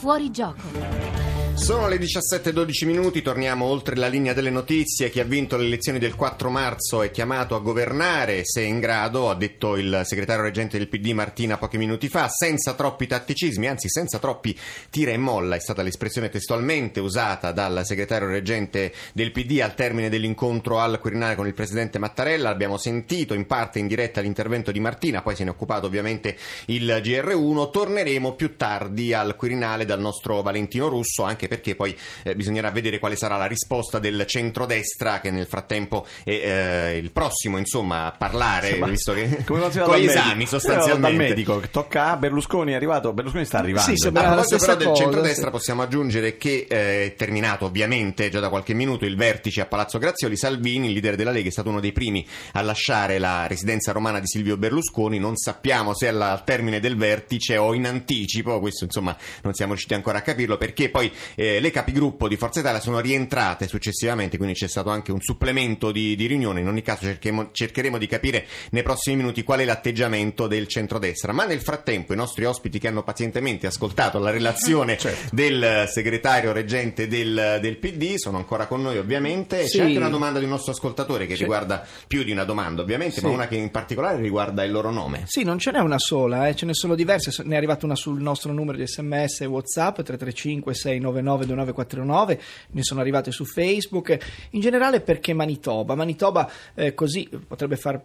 Fuori gioco. Sono le 17.12 minuti, torniamo oltre la linea delle notizie. Chi ha vinto le elezioni del 4 marzo è chiamato a governare, se è in grado, ha detto il segretario reggente del PD Martina pochi minuti fa, senza troppi tatticismi, anzi senza troppi tira e molla, è stata l'espressione testualmente usata dal segretario reggente del PD al termine dell'incontro al Quirinale con il presidente Mattarella. Abbiamo sentito in parte in diretta l'intervento di Martina, poi se ne è occupato ovviamente il GR1. Torneremo più tardi al Quirinale dal nostro Valentino Russo, anche perché poi eh, bisognerà vedere quale sarà la risposta del centrodestra che nel frattempo è eh, il prossimo insomma a parlare Insomma, visto che come con gli esami sostanzialmente Dal medico, tocca a Berlusconi, è arrivato, Berlusconi sta arrivando. Sì, sembra- a la proposito però del cosa, centrodestra sì. possiamo aggiungere che eh, è terminato ovviamente già da qualche minuto il vertice a Palazzo Grazioli. Salvini, il leader della Lega, è stato uno dei primi a lasciare la residenza romana di Silvio Berlusconi. Non sappiamo se alla- al termine del vertice o in anticipo, questo insomma non siamo riusciti ancora a capirlo perché poi eh, le capigruppo di Forza Italia sono rientrate successivamente, quindi c'è stato anche un supplemento di, di riunione. In ogni caso cercheremo, cercheremo di capire nei prossimi minuti qual è l'atteggiamento del centrodestra. Ma nel frattempo i nostri ospiti che hanno pazientemente ascoltato la relazione Certo. del segretario reggente del, del PD sono ancora con noi ovviamente. Sì. C'è anche una domanda di un nostro ascoltatore che Sì. riguarda più di una domanda ovviamente, Sì. ma una che in particolare riguarda il loro nome. Sì, non ce n'è una sola, eh, ce ne sono diverse. Ne è arrivata una sul nostro numero di sms e WhatsApp 335 699 2949, ne sono arrivate su Facebook. In generale perché Manitoba? Manitoba eh, così potrebbe far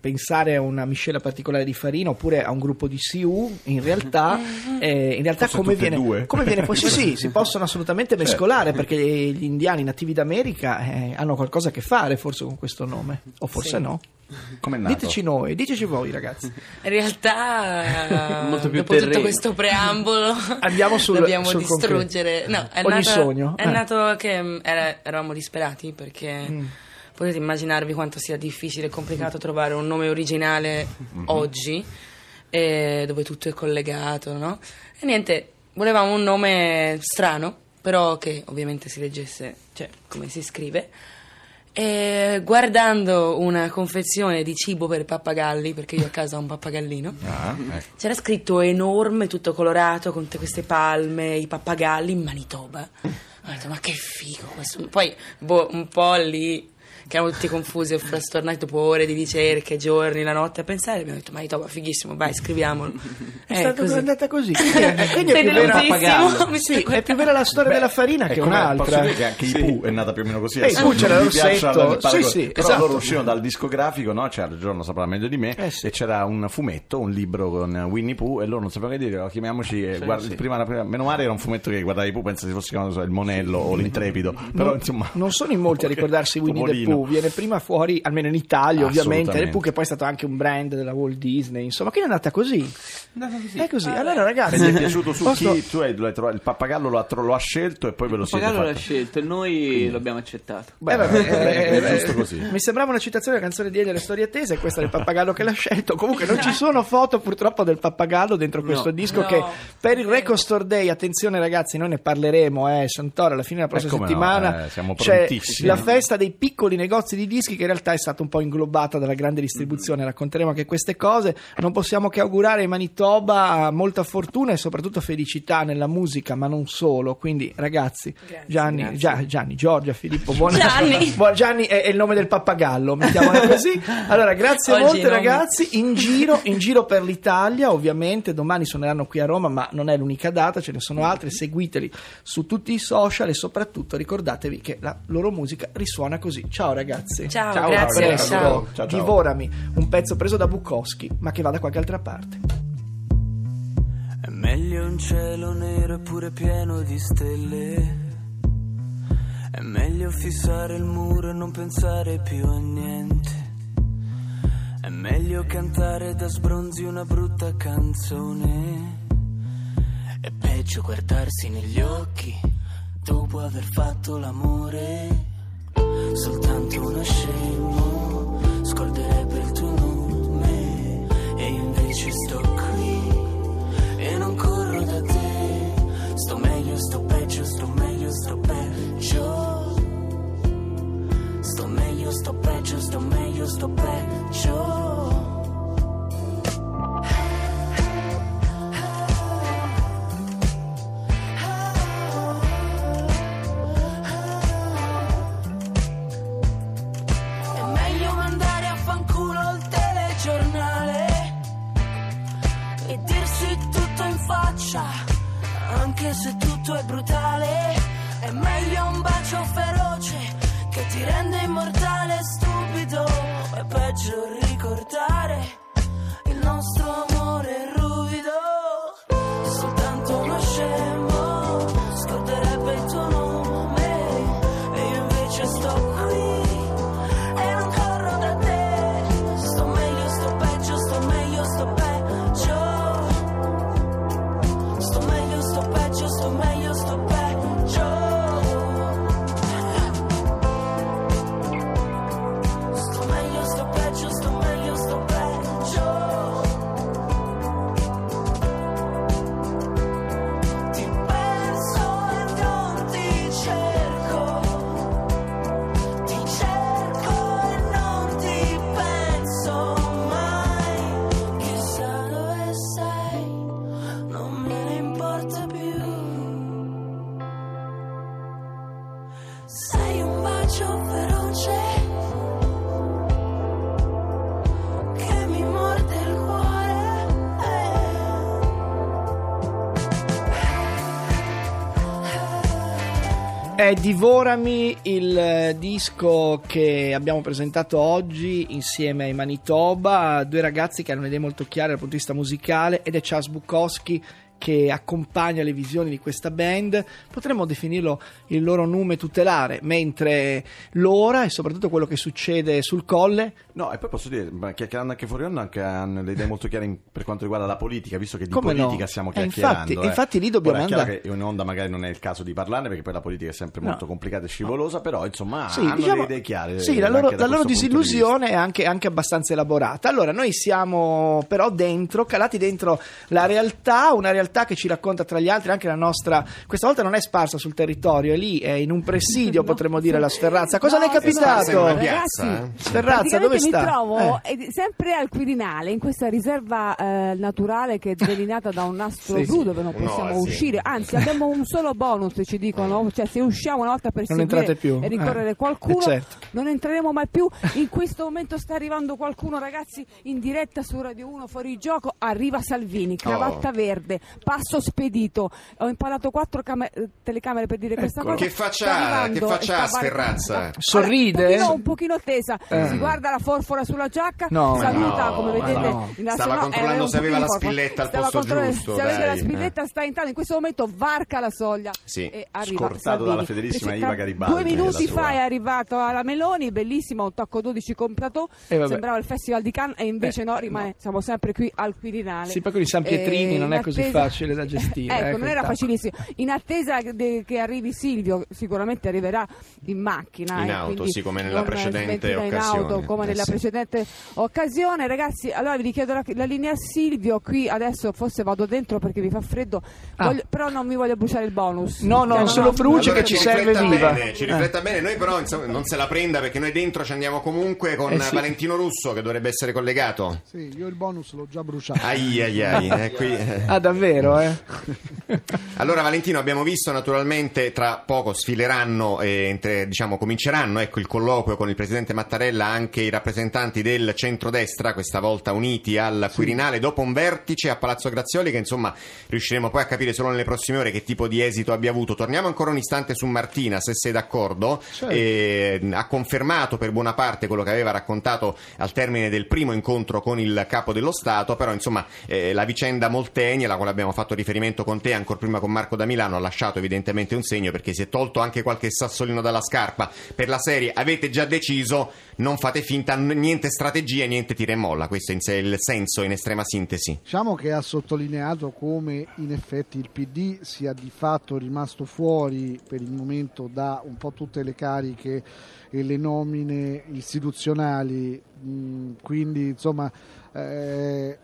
pensare a una miscela particolare di farina oppure a un gruppo di Sioux in realtà, eh, in realtà come e viene, due? come viene poi sì, sì, si possono assolutamente mescolare perché gli indiani nativi d'America eh, hanno qualcosa a che fare forse con questo nome o forse Sì. no Come è nato? diteci noi diteci voi ragazzi In realtà, Molto più dopo tutto terreno. questo preambolo, Andiamo sul- dobbiamo sul distruggere. No, è Ogni nato, sogno, È eh. nato che mm, era- eravamo disperati perché Mm. Potete immaginarvi quanto sia difficile e complicato trovare un nome originale Mhm. oggi, eh, dove tutto è collegato, no? E niente, volevamo un nome strano, però che ovviamente si leggesse, cioè come si scrive. E guardando una confezione di cibo per pappagalli, perché io a casa ho un pappagallino, Ah, ecco. c'era scritto enorme, tutto colorato, con tutte queste palme, i pappagalli in Manitoba. Ho detto, ma che figo questo. Poi, boh, un po' lì, che eravamo tutti confusi e frastornati dopo ore di ricerche, giorni, la notte a pensare, abbiamo detto, Manitoba, fighissimo, vai, scriviamolo. È Eh, stata così. andata così. Eh, quindi è più vera, sì, è più vera la storia della farina È che un'altra. Posso dire che anche i Pooh è nata più o meno così. Eh, i adesso Pooh c'era l'orsetto, sì, sì, Però esatto. loro uscivano dal discografico, no? C'era, il giorno saprà meglio di me, Eh, sì. e c'era un fumetto, un libro con Winnie Pooh, e loro non sapevano che dire, lo chiamiamoci, eh, guarda, Prima, la prima- meno male era un fumetto che guardavi Pooh, pensa si fosse chiamato so, il Monello o l'Intrepido, però Non- insomma... non sono in molti a ricordarsi Winnie the Pooh, viene prima fuori, almeno in Italia ovviamente, Pooh che poi è stato anche un brand della Walt Disney, insomma, che è andata così. È così. Allora E ragazzi, ti è piaciuto su posso- chi? Tu hai, il pappagallo lo ha, lo ha scelto e poi ve lo Il siete Pagallo l'ha fatti. scelto e noi l'abbiamo accettato. Beh, vabbè, È eh, giusto così. Mi sembrava una citazione della canzone di Elia Le storie attese, e questa del pappagallo che l'ha scelto. Comunque non ci sono foto purtroppo del pappagallo dentro questo No. disco No. che per il Record Store Day, attenzione ragazzi, noi ne parleremo, eh, Santoro, alla fine della prossima Eh, no, settimana eh, siamo c'è prontissimi. la festa dei piccoli negozi di dischi che in realtà è stata un po' inglobata dalla grande distribuzione, racconteremo anche queste cose. Non possiamo che augurare ai Manitoba molta fortuna e soprattutto felicità nella musica, ma non solo. Quindi ragazzi, Grazie, Gianni, grazie. Gia- Gianni, Giorgia, Filippo, buona Gianni. Buon- Gianni è, è il nome del pappagallo, mettiamola così. Allora, grazie Oggi molte ragazzi. In giro, in giro per l'Italia, ovviamente. Domani suoneranno qui a Roma, ma non è l'unica data, ce ne sono altre. Seguiteli su tutti i social e soprattutto ricordatevi che la loro musica risuona così. Ciao ragazzi. Ciao, a grazie, presto. ciao. Ciao, ciao. Divorami, un pezzo preso da Bukowski, ma che va da qualche altra parte. È meglio un cielo nero eppure pieno di stelle. È meglio fissare il muro e non pensare più a niente. È meglio cantare da sbronzi una brutta canzone. È peggio guardarsi negli occhi dopo aver fatto l'amore. Soltanto uno scemo scorderebbe il tuo nome. E io invece sto qui e non corro da te. Sto meglio, sto peggio, sto meglio, ti È Divorami il eh, disco che abbiamo presentato oggi insieme ai Manitoba, due ragazzi che hanno un'idea molto chiara dal punto di vista musicale ed è Charles Bukowski che accompagna le visioni di questa band, potremmo definirlo il loro nome tutelare, mentre l'ora e soprattutto quello che succede sul colle No, e poi posso dire, chiacchierando anche fuori onda, anche hanno le idee molto chiare in- per quanto riguarda la politica, visto che di Come no? politica stiamo Eh, chiacchierando. infatti- infatti lì dobbiamo andare- in onda magari non è il caso di parlarne, perché poi la politica è sempre No. molto complicata e scivolosa, però insomma Sì, hanno diciamo- le idee chiare. Sì, la loro, la loro punto di disillusione è anche, anche abbastanza elaborata. Allora, noi siamo però dentro, calati dentro la realtà, una realtà che ci racconta tra gli altri anche la nostra. Questa volta non è sparsa sul territorio, è lì, è in un presidio, potremmo dire, la Sferrazza. Cosa No, le è È capitato? Ragazzi, piazza. eh? Sferrazza, dove Praticamente sta? mi trovo Eh. eh, sempre al Quirinale, in questa riserva eh, naturale che è delineata da un nastro Sì, blu sì. dove non possiamo Un'oasi. uscire. Anzi, abbiamo un solo bonus, ci dicono, cioè se usciamo una volta per Non seguire entrate più. e rincorrere Eh, qualcuno, eh, certo. non entreremo mai più. In questo momento sta arrivando qualcuno, ragazzi, in diretta su Radio 1 fuori gioco. Arriva Salvini, cravatta Oh. verde, passo spedito. Ho imparato quattro came- eh, telecamere per dire questa Eccolo. cosa. Che faccia Che faccia. Sferrazza? Sorride? Un pochino, un pochino tesa, Eh. si guarda la forfora sulla giacca, No, saluta no, come vedete. no. Stava no, controllando se aveva la spilletta al Stava posto controllando giusto, Se aveva la spilletta sta entrando, in questo momento varca la soglia Sì. e arriva Scortato Salvini. dalla fedelissima Iva Garibaldi, Due minuti fa è arrivato alla Meloni, bellissimo, un tocco 12 con plateau, E vabbè. sembrava il Festival di Cannes e invece Eh, no, rimane, siamo sempre qui al Quirinale. Sì, poi con i San Pietrini Eh, non è così attesa- facile da gestire. ecco, eh, non era tappo. facilissimo. In attesa de- che arrivi Silvio, sicuramente arriverà in macchina. In eh, auto, sì, come nella precedente occasione. auto come Eh, nella sì. precedente occasione. Ragazzi, allora vi richiedo la, la linea Silvio. Qui adesso forse vado dentro perché mi fa freddo, Ah. Voglio- però non mi voglio bruciare il bonus. No, no, non se lo bruci Allora che ci serve viva. bene, ci Eh. rifletta bene. Noi però insomma, non se la prenda perché noi dentro ci andiamo comunque con Eh sì. Valentino Russo che dovrebbe essere collegato. Sì, io il bonus l'ho già bruciato. Ai ai ai, eh, qui, eh. Ah, davvero, eh? Allora Valentino abbiamo visto naturalmente tra poco sfileranno e entre- diciamo cominceranno ecco, il colloquio con il presidente Mattarella anche i rappresentanti del centrodestra questa volta uniti al Quirinale dopo un vertice a Palazzo Grazioli che insomma riusciremo poi a capire solo nelle prossime ore che tipo di esito abbia avuto. Torniamo ancora un istante su Martina se sei d'accordo. Certo. E, ha confermato per buona parte quello che aveva raccontato al termine del primo incontro con il capo dello Stato, però insomma eh, la vicenda Molteni, alla quale abbiamo fatto riferimento con te, ancora prima con Marco da Milano, ha lasciato evidentemente un segno perché si è tolto anche qualche sassolino dalla scarpa per la serie. Avete già deciso, non fate finta, niente strategia, niente tira e molla. Questo è il senso in estrema sintesi. Diciamo che ha sottolineato come in effetti il PD sia di fatto rimasto fuori per il momento da un po' tutte le cariche e le nomine istituzionali, mh, quindi insomma eh,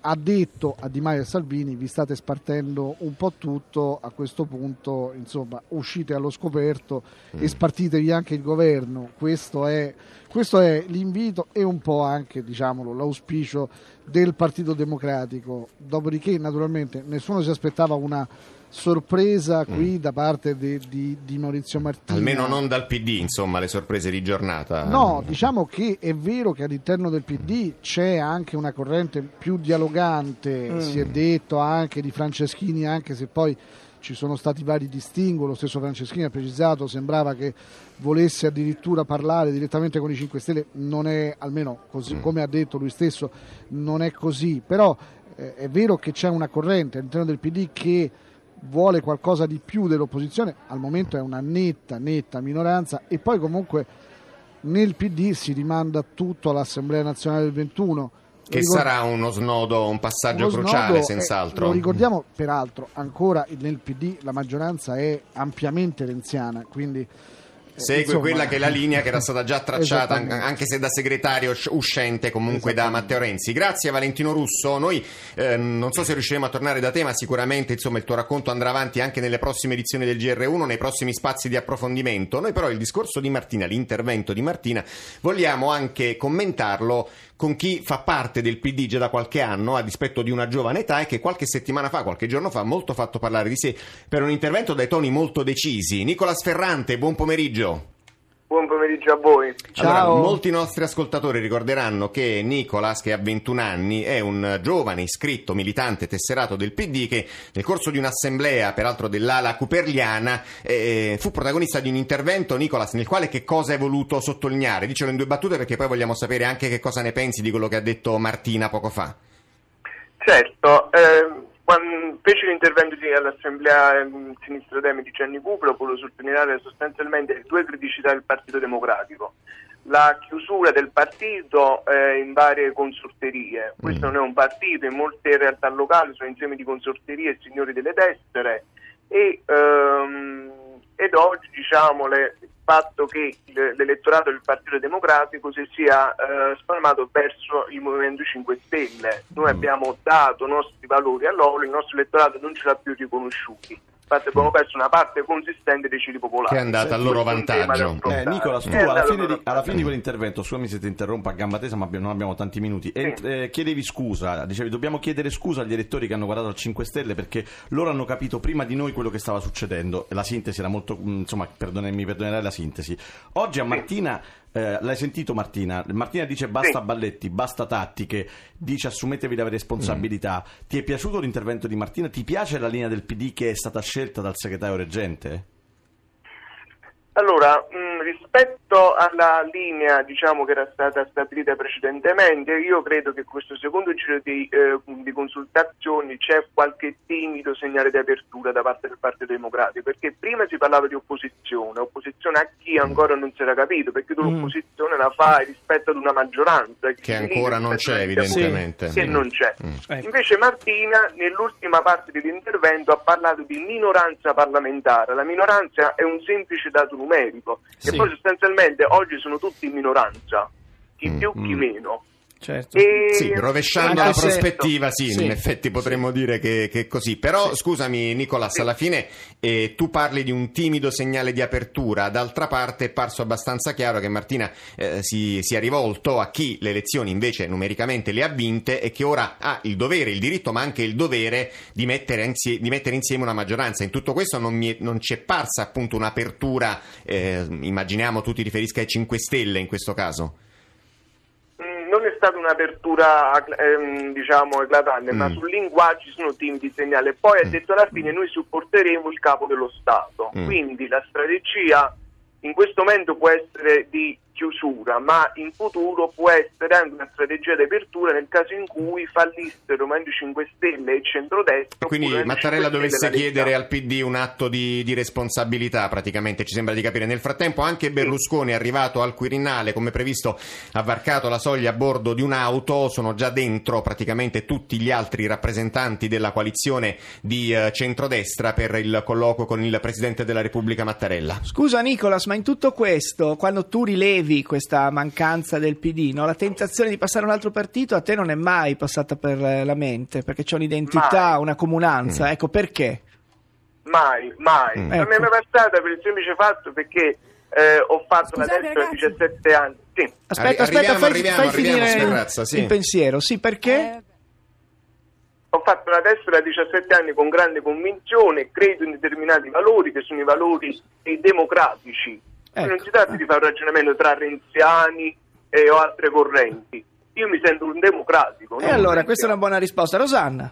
ha detto a Di Maio e Salvini vi state spartendo un po' tutto, a questo punto insomma uscite allo scoperto e spartitevi anche il governo, questo è, questo è l'invito e un po' anche diciamolo, l'auspicio del Partito Democratico. Dopodiché, naturalmente, nessuno si aspettava una sorpresa qui da parte di, di, di Maurizio Martina. Almeno non dal PD, insomma, le sorprese di giornata. No, diciamo che è vero che all'interno del PD c'è anche una corrente più dialogante, si è detto anche di Franceschini, anche se poi ci sono stati vari distinguo, lo stesso Franceschini ha precisato, sembrava che volesse addirittura parlare direttamente con i 5 Stelle, non è, almeno così, come ha detto lui stesso, non è così, però eh, è vero che c'è una corrente all'interno del PD che vuole qualcosa di più dell'opposizione, al momento è una netta, netta minoranza e poi comunque nel PD si rimanda tutto all'Assemblea Nazionale del 21. Che Ricor- sarà uno snodo, un passaggio uno cruciale, snodo, eh, senz'altro. lo ricordiamo, peraltro, ancora nel PD la maggioranza è ampiamente renziana, quindi... eh, Segue insomma- quella che è la linea che era stata già tracciata, anche se da segretario usc- uscente comunque da Matteo Renzi. Grazie Valentino Russo. Noi eh, non so se riusciremo a tornare da te, ma sicuramente insomma, il tuo racconto andrà avanti anche nelle prossime edizioni del GR1, nei prossimi spazi di approfondimento. Noi però il discorso di Martina, l'intervento di Martina, vogliamo anche commentarlo con chi fa parte del PD già da qualche anno, a dispetto di una giovane età, e che qualche settimana fa, qualche giorno fa, ha molto fatto parlare di sé per un intervento dai toni molto decisi. Nicolas Ferrante, buon pomeriggio. Buon pomeriggio a voi. Ciao. Allora, molti nostri ascoltatori ricorderanno che Nicolas, che ha 21 anni, è un giovane iscritto, militante, tesserato del PD che nel corso di un'assemblea, peraltro dell'ala cuperliana, eh, fu protagonista di un intervento, Nicolas, nel quale che cosa hai voluto sottolineare? Dicelo in due battute perché poi vogliamo sapere anche che cosa ne pensi di quello che ha detto Martina poco fa. Certo, eh, quando fece l'intervento all'Assemblea eh, Sinistra Demi di Gianni Cupro, volevo sottolineare sostanzialmente due criticità del Partito Democratico. La chiusura del partito eh, in varie consorterie. Questo Mm. non è un partito, in molte realtà locali sono insieme di consorterie e signori delle destre e, ehm, ed oggi diciamo le- fatto che l'elettorato del Partito Democratico si sia eh, spalmato verso il Movimento 5 Stelle. Noi abbiamo dato i nostri valori a loro, il nostro elettorato non ce l'ha più riconosciuti. Infatti abbiamo perso una parte consistente dei ceti popolari. Che è andata a loro vantaggio. Eh, Nicola, tu È alla fine, di, alla fine di quell'intervento, scusami se ti interrompo a gamba tesa, ma abbiamo- non abbiamo tanti minuti. Sì. eh, chiedevi scusa, dicevi dobbiamo chiedere scusa agli elettori che hanno guardato al 5 Stelle perché loro hanno capito prima di noi quello che stava succedendo. La sintesi era molto, mh, insomma, perdone- mi perdonerai la sintesi. Oggi a Martina, eh, l'hai sentito Martina? Martina dice basta Sì. balletti, basta tattiche, dice assumetevi le responsabilità. Ti è piaciuto l'intervento di Martina? Ti piace la linea del PD che è stata scelta dal segretario reggente? Allora, mh, rispetto alla linea diciamo, che era stata stabilita precedentemente, io credo che questo secondo giro di, eh, di consultazioni c'è qualche timido segnale di apertura da parte del Partito Democratico, perché prima si parlava di opposizione, opposizione a chi ancora non si era capito, perché tu l'opposizione la fai rispetto ad una maggioranza Che ancora non c'è, evidentemente. Che Mm. non c'è. Mm. Ecco. Invece Martina nell'ultima parte dell'intervento ha parlato di minoranza parlamentare. La minoranza è un semplice dato numerico Sì. e poi sostanzialmente oggi sono tutti in minoranza, chi Mm, più chi mm. meno. Certo. E- Sì, rovesciando la prospettiva, sì, Sì. in effetti potremmo dire che, che è così. Però scusami Nicolas, alla fine eh, tu parli di un timido segnale di apertura, d'altra parte è parso abbastanza chiaro che Martina eh, si sia rivolto a chi le elezioni invece numericamente le ha vinte e che ora ha il dovere, il diritto, ma anche il dovere di mettere, insie- di mettere insieme una maggioranza. In tutto questo non, mi è- non ci è parsa appunto un'apertura, eh, immaginiamo tu ti riferisca ai 5 Stelle in questo caso. Stata un'apertura ehm, diciamo eclatante, ma Mm. sul linguaggio ci sono timidi segnali. Poi ha Mm. detto alla fine noi supporteremo il capo dello Stato. Mm. Quindi la strategia in questo momento può essere di chiusura, ma in futuro può essere anche una strategia di apertura nel caso in cui fallissero Movimento 5 Stelle e centrodestra. Quindi Mattarella 5 Stelle dovesse chiedere al PD un atto di, di responsabilità, praticamente ci sembra di capire. Nel frattempo anche Berlusconi è arrivato al Quirinale, come previsto, ha varcato la soglia a bordo di un'auto, sono già dentro praticamente tutti gli altri rappresentanti della coalizione di eh, centrodestra per il colloquio con il Presidente della Repubblica Mattarella. Scusa Nicolas, ma in tutto questo, quando tu rilevi questa mancanza del PD, no, la tentazione di passare a un altro partito a te non è mai passata per eh, la mente, perché c'è un'identità, Mai. una comunanza, ecco perché. Mai, mai. Mm. Non mi è mai passata per il semplice fatto perché eh, ho fatto Scusate, la destra da ragazzi. 17 anni. Sì. Aspetta, aspetta, arriviamo, fai, arriviamo, fai finire Sferrazza, sì. il pensiero. Sì, perché? Eh, Ho fatto una tessera a 17 anni con grande convinzione, credo in determinati valori che sono i valori democratici. Ecco. Non si tratta di fare un ragionamento tra renziani e o altre correnti. Io mi sento un democratico. E allora, questa è una buona risposta. Rosanna.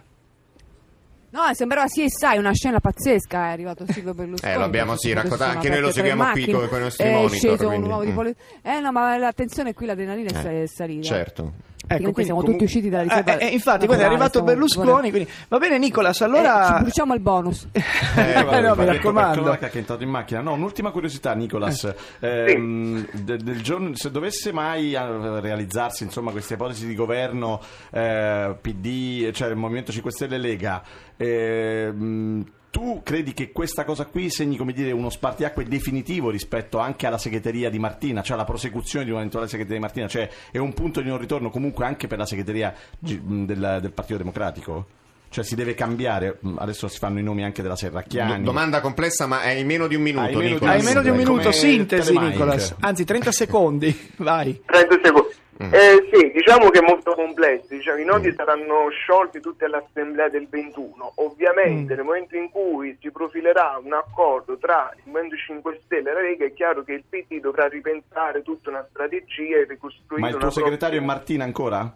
No, sembrava sì e sai, una scena pazzesca è arrivato Silvio Berlusconi. Eh, lo abbiamo, sì, raccontato, anche noi lo seguiamo qui con- con i nostri è monitor, sceso quindi, un uomo di mm. poli- Eh no, ma l'attenzione qui, l'adrenalina è- è salita. Certo. Praticamente quindi siamo comunque- tutti usciti dalla riserva. Eh, eh, infatti, quindi è naturale, arrivato Berlusconi. Quindi... Va bene, Nicolas. Allora. Eh, ci bruciamo il bonus. Eh, Eh, vabbè, no, mi raccomando. che è entrato in macchina. No, un'ultima curiosità, Nicolas. Ehm, de- del giorno, se dovesse mai eh, realizzarsi insomma, questa ipotesi di governo eh, PD, cioè il Movimento 5 Stelle Lega, ehm, tu credi che questa cosa qui segni come dire uno spartiacque definitivo rispetto anche alla segreteria di Martina, cioè alla prosecuzione di un'eventuale segreteria di Martina, cioè è un punto di non ritorno comunque anche per la segreteria del, del Partito Democratico? Cioè si deve cambiare, adesso si fanno i nomi anche della Serracchiani. Do- domanda complessa, ma è in meno di un minuto. Hai meno di un Nicolas. Di minuto, sintesi. Nicolas. Anzi, 30 secondi. Vai. 30 secondi. Mm. Eh, sì, diciamo che è molto complesso. Diciamo, I nodi saranno sciolti tutti all'assemblea del 21. Ovviamente, Mm. nel momento in cui si profilerà un accordo tra il Movimento 5 Stelle e la Lega, è chiaro che il PD dovrà ripensare tutta una strategia e ricostruire Ma il tuo segretario è Martina ancora?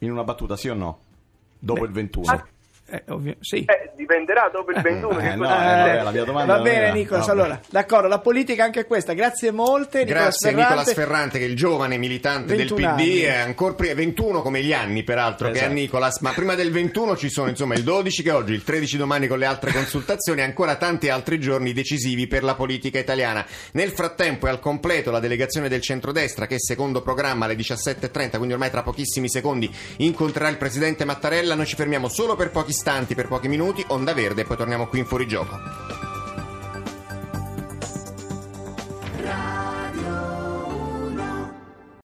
In una battuta, sì o no? Dopo il 21. Ah, Eh, ovvio- sì. Eh, dipenderà dopo il 21. Eh, che no, cosa eh, domanda Va bene, Nicolas. vabbè. Allora, d'accordo, la politica anche questa. Grazie molte, Nicolas Grazie Ferrante. Nicolas Ferrante che è il giovane militante del 21 PD, anni. è ancora prima, 21 come gli anni peraltro che Esatto. ha Nicolas, ma prima del 21 ci sono insomma il 12 che è oggi, il 13 domani con le altre consultazioni e ancora tanti altri giorni decisivi per la politica italiana. Nel frattempo è al completo la delegazione del centrodestra che secondo programma alle 17.30, quindi ormai tra pochissimi secondi incontrerà il presidente Mattarella, noi ci fermiamo solo per pochi istanti, per pochi minuti, onda verde e poi torniamo qui in fuorigioco.